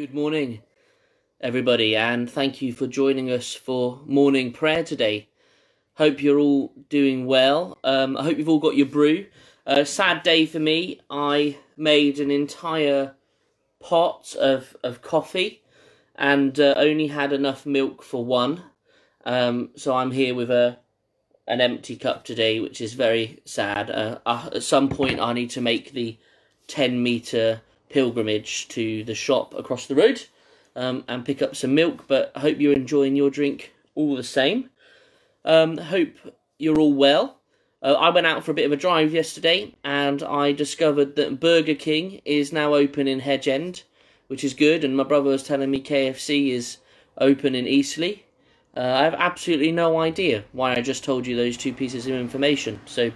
Good morning, everybody, and thank you for joining us for morning prayer today. Hope you're all doing well. Um, I hope you've all got your brew. A sad day for me. I made an entire pot of, of coffee and uh, only had enough milk for one. Um, so I'm here with a an empty cup today, which is very sad. Uh, uh, at some point, I need to make the 10 meter pilgrimage to the shop across the road um, and pick up some milk. But I hope you're enjoying your drink all the same. Um, hope you're all well. Uh, I went out for a bit of a drive yesterday and I discovered that Burger King is now open in Hedge End, which is good. And my brother was telling me KFC is open in Eastleigh. Uh, I have absolutely no idea why I just told you those two pieces of information. So,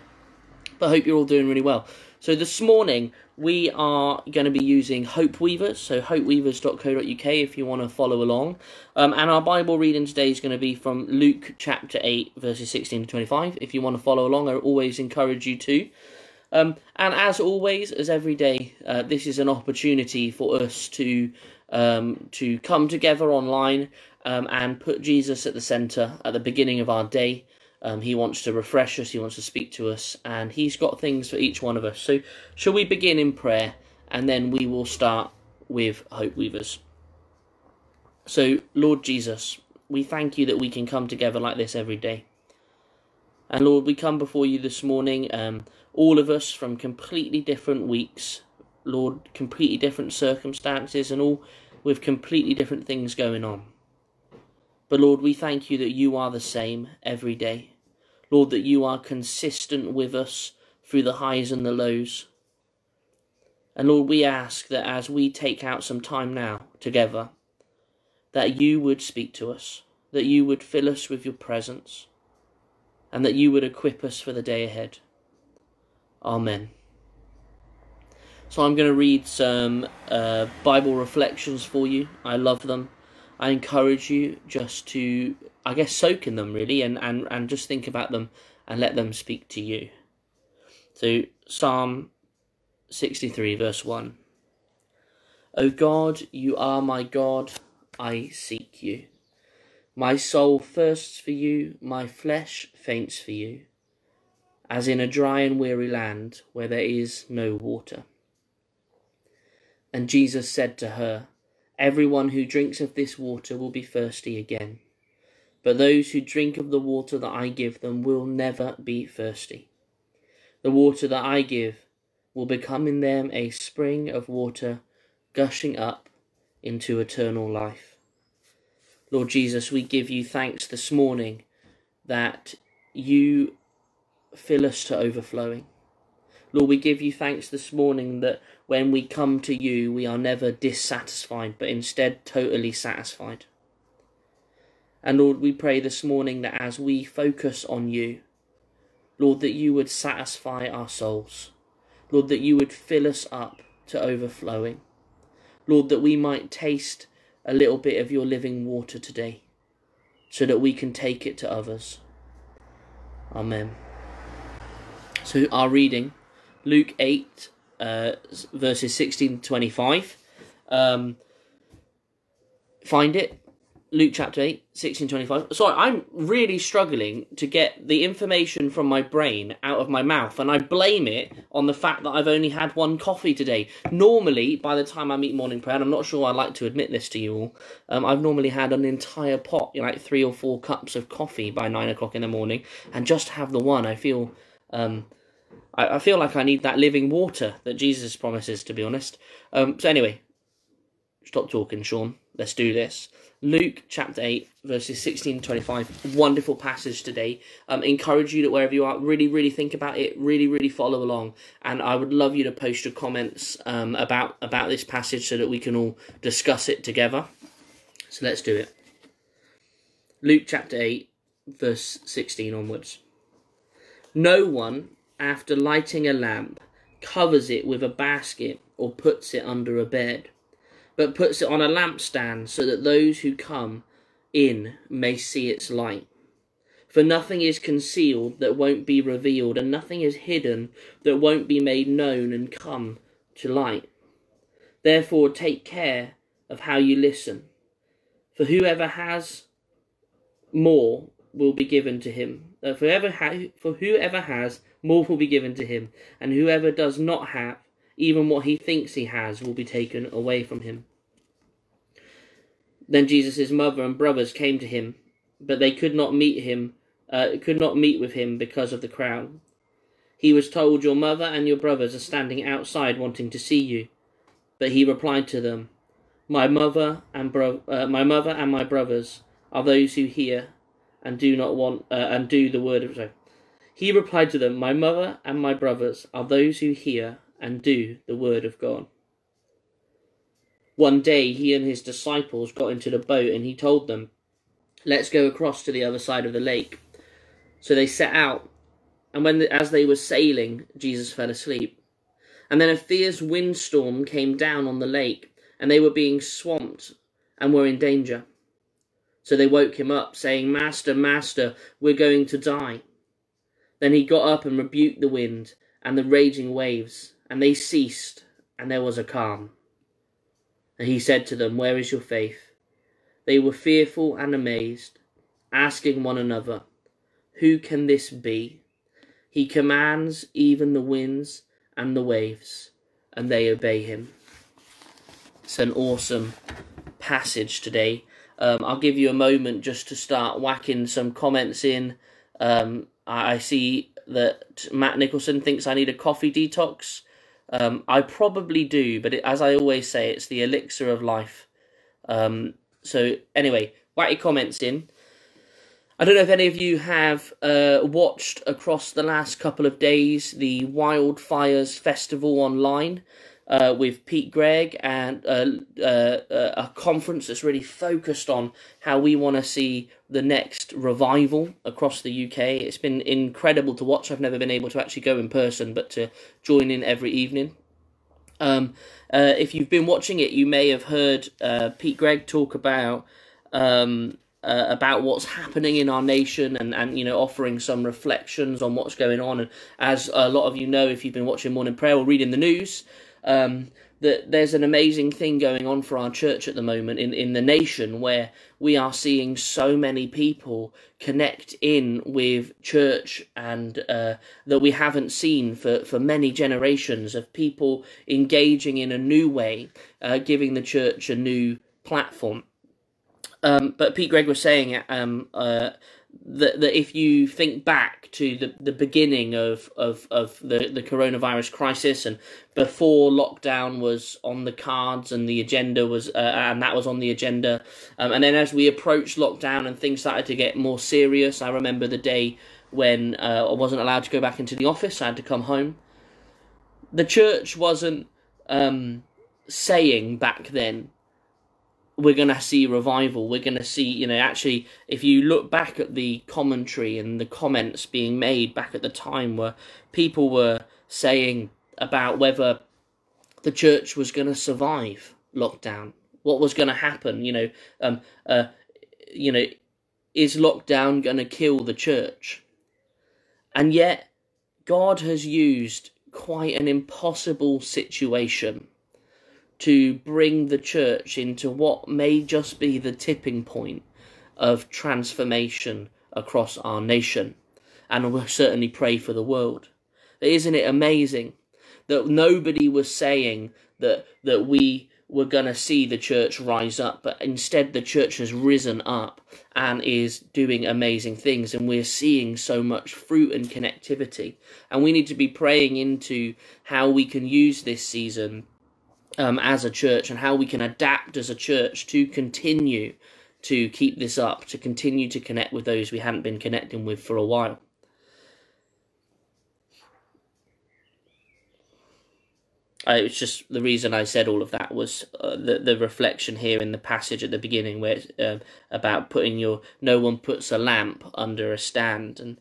but I hope you're all doing really well. So this morning we are going to be using Hope Weavers, so hopeweavers.co.uk if you want to follow along. Um, and our Bible reading today is going to be from Luke chapter 8, verses 16 to 25. If you want to follow along, I always encourage you to. Um, and as always, as every day, uh, this is an opportunity for us to um, to come together online um, and put Jesus at the centre at the beginning of our day. Um, he wants to refresh us, he wants to speak to us, and he's got things for each one of us. So, shall we begin in prayer and then we will start with Hope Weavers? So, Lord Jesus, we thank you that we can come together like this every day. And Lord, we come before you this morning, um, all of us from completely different weeks, Lord, completely different circumstances, and all with completely different things going on. But Lord, we thank you that you are the same every day. Lord, that you are consistent with us through the highs and the lows. And Lord, we ask that as we take out some time now together, that you would speak to us, that you would fill us with your presence, and that you would equip us for the day ahead. Amen. So I'm going to read some uh, Bible reflections for you. I love them. I encourage you just to, I guess, soak in them really and, and, and just think about them and let them speak to you. So, Psalm 63, verse 1. O God, you are my God, I seek you. My soul thirsts for you, my flesh faints for you, as in a dry and weary land where there is no water. And Jesus said to her, Everyone who drinks of this water will be thirsty again. But those who drink of the water that I give them will never be thirsty. The water that I give will become in them a spring of water gushing up into eternal life. Lord Jesus, we give you thanks this morning that you fill us to overflowing. Lord, we give you thanks this morning that when we come to you, we are never dissatisfied, but instead totally satisfied. And Lord, we pray this morning that as we focus on you, Lord, that you would satisfy our souls. Lord, that you would fill us up to overflowing. Lord, that we might taste a little bit of your living water today, so that we can take it to others. Amen. So, our reading, Luke 8, uh, verses 16 to 25. Um, find it. Luke chapter 8, 16 25. Sorry, I'm really struggling to get the information from my brain out of my mouth, and I blame it on the fact that I've only had one coffee today. Normally, by the time I meet morning prayer, and I'm not sure I'd like to admit this to you all, um, I've normally had an entire pot, you know, like three or four cups of coffee by nine o'clock in the morning, and just have the one, I feel. Um, I, I feel like I need that living water that Jesus promises, to be honest. Um, so, anyway, stop talking, Sean. Let's do this. Luke chapter 8, verses 16 to 25. Wonderful passage today. Um, encourage you that wherever you are, really, really think about it, really, really follow along. And I would love you to post your comments um, about, about this passage so that we can all discuss it together. So let's do it. Luke chapter 8, verse 16 onwards. No one after lighting a lamp, covers it with a basket or puts it under a bed, but puts it on a lampstand so that those who come in may see its light. For nothing is concealed that won't be revealed, and nothing is hidden that won't be made known and come to light. Therefore, take care of how you listen. For whoever has more will be given to him. Uh, for, ha- for whoever has, more will be given to him. And whoever does not have, even what he thinks he has, will be taken away from him. Then Jesus' mother and brothers came to him, but they could not meet him, uh, could not meet with him because of the crowd. He was told, Your mother and your brothers are standing outside wanting to see you. But he replied to them, My mother and bro- uh, my mother and my brothers are those who hear and do not want uh, and do the word of sorry. He replied to them, My mother and my brothers are those who hear and do the word of God. One day he and his disciples got into the boat and he told them, Let's go across to the other side of the lake. So they set out, and when as they were sailing, Jesus fell asleep. And then a fierce windstorm came down on the lake, and they were being swamped and were in danger. So they woke him up, saying, Master, Master, we're going to die. Then he got up and rebuked the wind and the raging waves, and they ceased, and there was a calm. And he said to them, Where is your faith? They were fearful and amazed, asking one another, Who can this be? He commands even the winds and the waves, and they obey him. It's an awesome passage today. Um, I'll give you a moment just to start whacking some comments in. Um, I see that Matt Nicholson thinks I need a coffee detox. Um, I probably do, but it, as I always say, it's the elixir of life. Um, so anyway, whack your comments in. I don't know if any of you have uh, watched across the last couple of days the Wildfires Festival online uh, with Pete Greig and uh, uh, uh, a conference that's really focused on how we want to see the next revival across the UK. It's been incredible to watch. I've never been able to actually go in person, but to join in every evening. Um, uh, if you've been watching it, you may have heard Pete Greig talk about um, uh, about what's happening in our nation and, and you know offering some reflections on what's going on. And as a lot of you know, if you've been watching Morning Prayer or reading the news, um, that there's an amazing thing going on for our church at the moment in, in the nation where we are seeing so many people connect in with church and uh, that we haven't seen for, for many generations of people engaging in a new way, uh, giving the church a new platform. Um, but Pete Greig was saying um, uh, that, that if you think back to the, the beginning of, of, of the, the coronavirus crisis and before lockdown was on the cards and the agenda was uh, and that was on the agenda um, and then as we approached lockdown and things started to get more serious i remember the day when uh, i wasn't allowed to go back into the office i had to come home. The church wasn't um, saying back then we're going to see revival. We're going to see, you know, actually, if you look back at the commentary and the comments being made back at the time where people were saying about whether the church was going to survive lockdown, what was going to happen, you know, um, uh, you know, is lockdown going to kill the church? And yet, God has used quite an impossible situation to bring the church into what may just be the tipping point of transformation across our nation. And we'll certainly pray for the world. Isn't it amazing that nobody was saying that, that we were going to see the church rise up, but instead the church has risen up and is doing amazing things, and we're seeing so much fruit and connectivity. And we need to be praying into how we can use this season um, as a church and how we can adapt as a church to continue to keep this up, to continue to connect with those we hadn't been connecting with for a while. I, it's just the reason I said all of that was uh, the the reflection here in the passage at the beginning, where it's uh, about putting your no one puts a lamp under a stand, and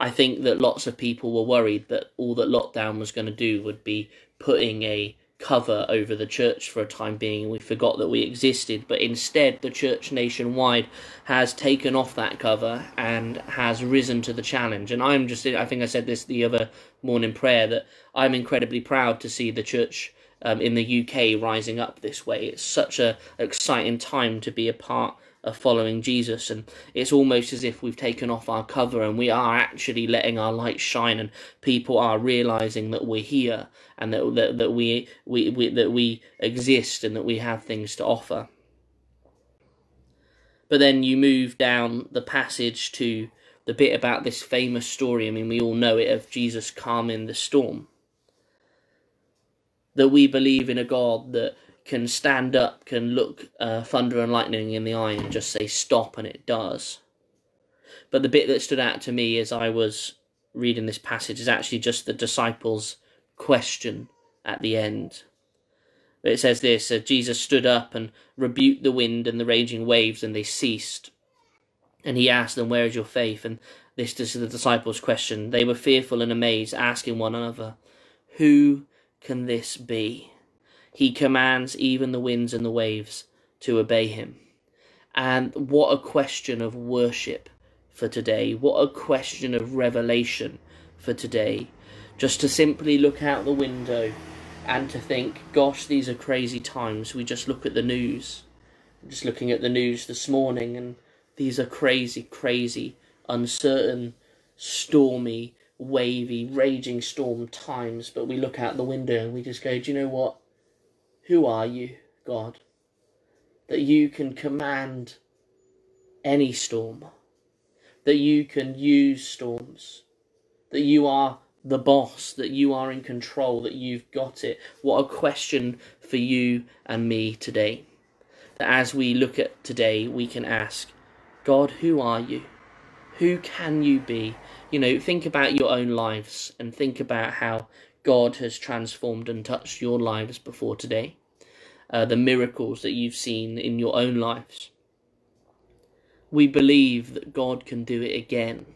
I think that lots of people were worried that all that lockdown was going to do would be putting a cover over the church for a time being. We forgot that we existed, but instead, the church nationwide has taken off that cover and has risen to the challenge. And I'm just, I think I said this the other morning prayer, that I'm incredibly proud to see the church um, in the UK rising up this way. It's such a exciting time to be a part of following Jesus, and it's almost as if we've taken off our cover and we are actually letting our light shine, and people are realizing that we're here and that that, that we, we we that we exist and that we have things to offer. But then you move down the passage to the bit about this famous story. I mean, we all know it of Jesus calming the storm. That we believe in a God that can stand up, can look uh, thunder and lightning in the eye and just say stop, and it does. But the bit that stood out to me as I was reading this passage is actually just the disciples' question at the end. It says this uh, Jesus stood up and rebuked the wind and the raging waves, and they ceased. And he asked them, Where is your faith? And this is the disciples' question. They were fearful and amazed, asking one another, Who can this be? He commands even the winds and the waves to obey him. And what a question of worship for today. What a question of revelation for today. Just to simply look out the window and to think, gosh, these are crazy times. We just look at the news. I'm just looking at the news this morning, and these are crazy, crazy, uncertain, stormy, wavy, raging storm times. But we look out the window and we just go, do you know what? Who are you, God? That you can command any storm, that you can use storms, that you are the boss, that you are in control, that you've got it. What a question for you and me today. That as we look at today, we can ask, God, who are you? Who can you be? You know, think about your own lives and think about how God has transformed and touched your lives before today, uh, the miracles that you've seen in your own lives. We believe that God can do it again.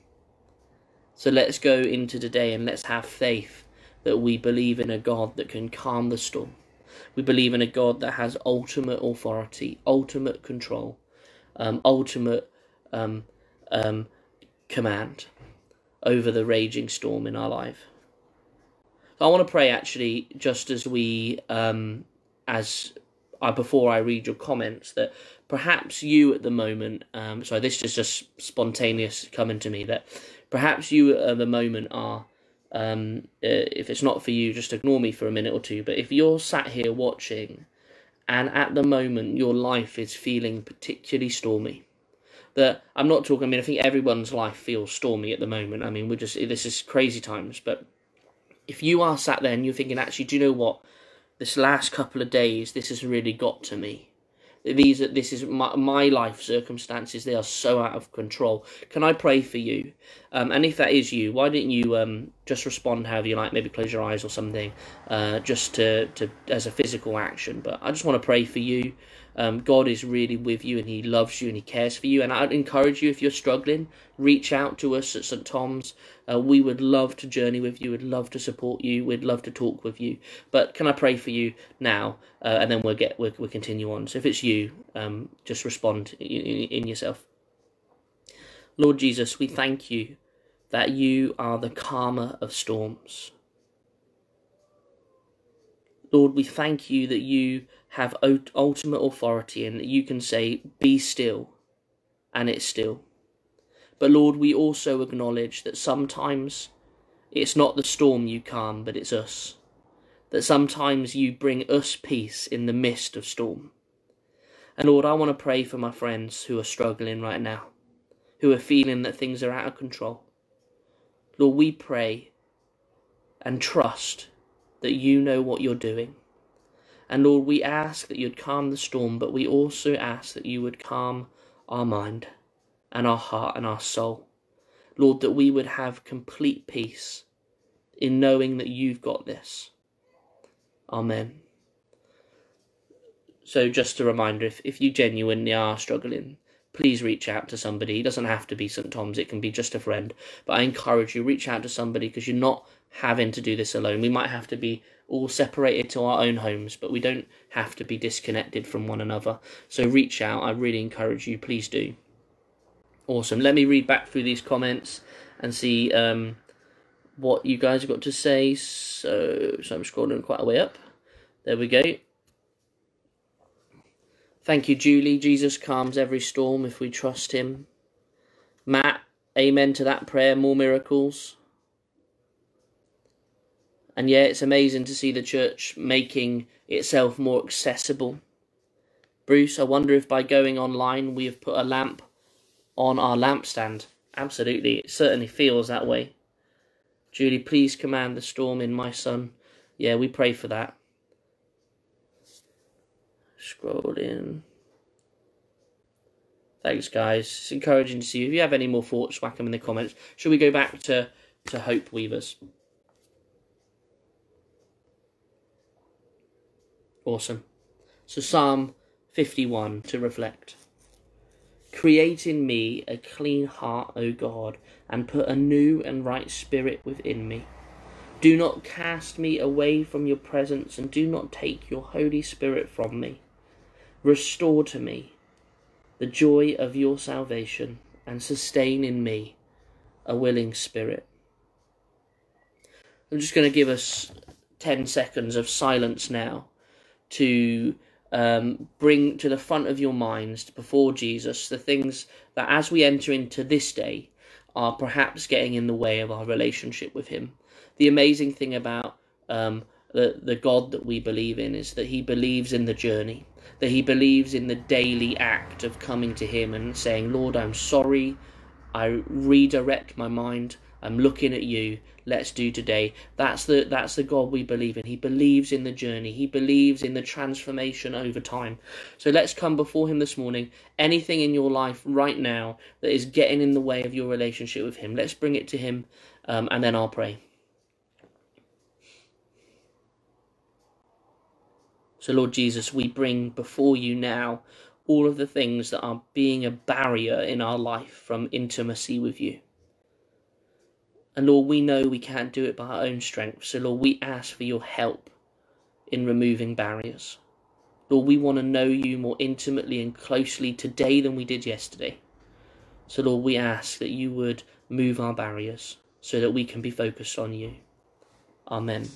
So let's go into today and let's have faith that we believe in a God that can calm the storm. We believe in a God that has ultimate authority, ultimate control, um, ultimate um, um, command over the raging storm in our life. I want to pray actually, just as we, um, as I, before I read your comments, that perhaps you at the moment, um, sorry, this is just spontaneous coming to me, that perhaps you at the moment are, um, uh, if it's not for you, just ignore me for a minute or two, but if you're sat here watching and at the moment your life is feeling particularly stormy, that I'm not talking. I mean, I think everyone's life feels stormy at the moment. I mean, we're just this is crazy times. But if you are sat there and you're thinking, actually, do you know what? This last couple of days, this has really got to me. These this is my, my life circumstances. They are so out of control. Can I pray for you? Um, and if that is you, why didn't you um, just respond however you like? Maybe close your eyes or something, uh, just to to as a physical action. But I just want to pray for you. Um, God is really with you and He loves you and He cares for you. And I'd encourage you if you're struggling, reach out to us at St. Tom's. Uh, we would love to journey with you, we'd love to support you, we'd love to talk with you. But can I pray for you now? Uh, and then we'll get we'll, we'll continue on. So if it's you, um, just respond in, in, in yourself. Lord Jesus, we thank you that you are the calmer of storms. Lord, we thank you that you have ultimate authority and that you can say, Be still, and it's still. But Lord, we also acknowledge that sometimes it's not the storm you calm, but it's us. That sometimes you bring us peace in the midst of storm. And Lord, I want to pray for my friends who are struggling right now, who are feeling that things are out of control. Lord, we pray and trust that you know what you're doing. And Lord, we ask that you'd calm the storm, but we also ask that you would calm our mind and our heart and our soul. Lord, that we would have complete peace in knowing that you've got this. Amen. So, just a reminder if, if you genuinely are struggling, please reach out to somebody. It doesn't have to be St. Tom's, it can be just a friend. But I encourage you, reach out to somebody because you're not having to do this alone. We might have to be all separated to our own homes, but we don't have to be disconnected from one another. So reach out. I really encourage you. Please do. Awesome. Let me read back through these comments and see um, what you guys have got to say. So, so I'm scrolling quite a way up. There we go. Thank you, Julie. Jesus calms every storm if we trust him. Matt, amen to that prayer. More miracles. And yeah, it's amazing to see the church making itself more accessible. Bruce, I wonder if by going online we have put a lamp on our lampstand. Absolutely, it certainly feels that way. Julie, please command the storm in my son. Yeah, we pray for that. Scroll in. Thanks, guys. It's encouraging to see you. If you have any more thoughts, whack them in the comments. Should we go back to, to Hope Weavers? Awesome. So, Psalm 51 to reflect. Create in me a clean heart, O God, and put a new and right spirit within me. Do not cast me away from your presence, and do not take your Holy Spirit from me. Restore to me the joy of your salvation, and sustain in me a willing spirit. I'm just going to give us 10 seconds of silence now to um, bring to the front of your minds before Jesus the things that as we enter into this day are perhaps getting in the way of our relationship with Him. The amazing thing about um, the, the God that we believe in is that He believes in the journey, that He believes in the daily act of coming to Him and saying, Lord, I'm sorry. I redirect my mind. I'm looking at you let's do today. That's the that's the God we believe in. He believes in the journey. He believes in the transformation over time. So let's come before him this morning. Anything in your life right now that is getting in the way of your relationship with him, let's bring it to him um, and then I'll pray. So Lord Jesus, we bring before you now all of the things that are being a barrier in our life from intimacy with you. And Lord, we know we can't do it by our own strength. So, Lord, we ask for your help in removing barriers. Lord, we want to know you more intimately and closely today than we did yesterday. So, Lord, we ask that you would move our barriers so that we can be focused on you. Amen.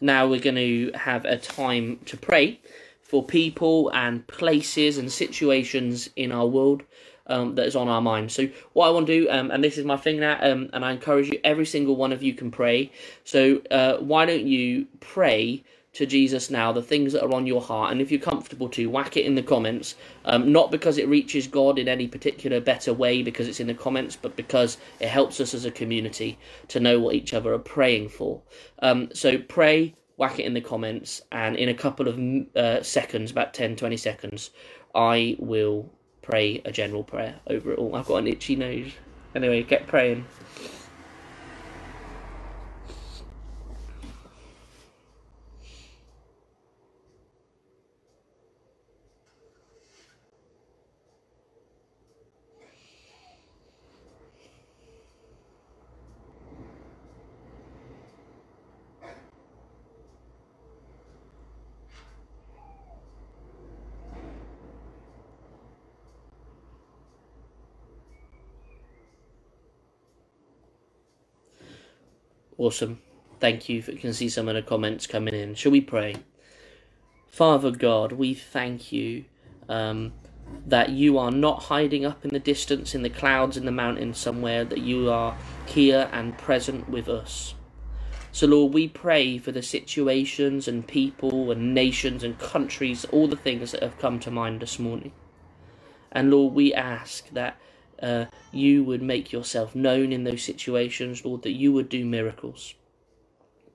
Now we're going to have a time to pray for people and places and situations in our world um, that is on our mind. So what I want to do, um, and this is my thing now, um, and I encourage you, every single one of you can pray. So uh, why don't you pray to Jesus now the things that are on your heart, and if you're comfortable to, whack it in the comments. Um, not because it reaches God in any particular better way because it's in the comments, but because it helps us as a community to know what each other are praying for. Um, so pray, whack it in the comments, and in a couple of uh, seconds, about 10 20 seconds, I will pray a general prayer over it all. I've got an itchy nose. Anyway, get praying. Awesome. Thank you. You can see some of the comments coming in. Shall we pray? Father God, we thank you um, that you are not hiding up in the distance, in the clouds, in the mountains somewhere, that you are here and present with us. So, Lord, we pray for the situations and people and nations and countries, all the things that have come to mind this morning. And, Lord, we ask that uh, you would make yourself known in those situations, Lord, that you would do miracles.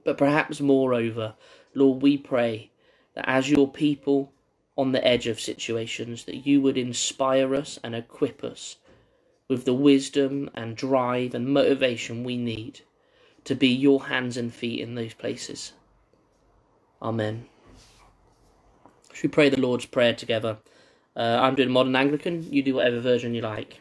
But perhaps moreover, Lord, we pray that as your people on the edge of situations, that you would inspire us and equip us with the wisdom and drive and motivation we need to be your hands and feet in those places. Amen. Should we pray the Lord's Prayer together? Uh, I'm doing modern Anglican, you do whatever version you like.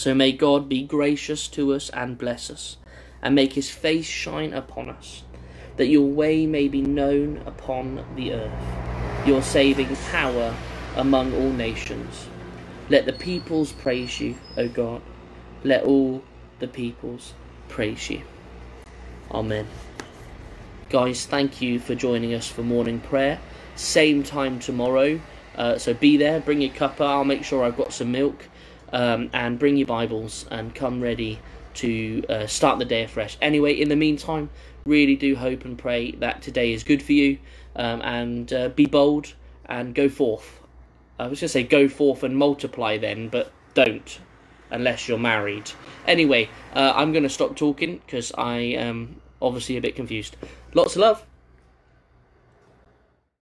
So may God be gracious to us and bless us, and make his face shine upon us, that your way may be known upon the earth, your saving power among all nations. Let the peoples praise you, O God. Let all the peoples praise you. Amen. Guys, thank you for joining us for morning prayer. Same time tomorrow. Uh, so be there, bring your cuppa. I'll make sure I've got some milk. Um, and bring your Bibles and come ready to uh, start the day afresh. Anyway, in the meantime, really do hope and pray that today is good for you um, and uh, be bold and go forth. I was going to say go forth and multiply then, but don't unless you're married. Anyway, uh, I'm going to stop talking because I am obviously a bit confused. Lots of love.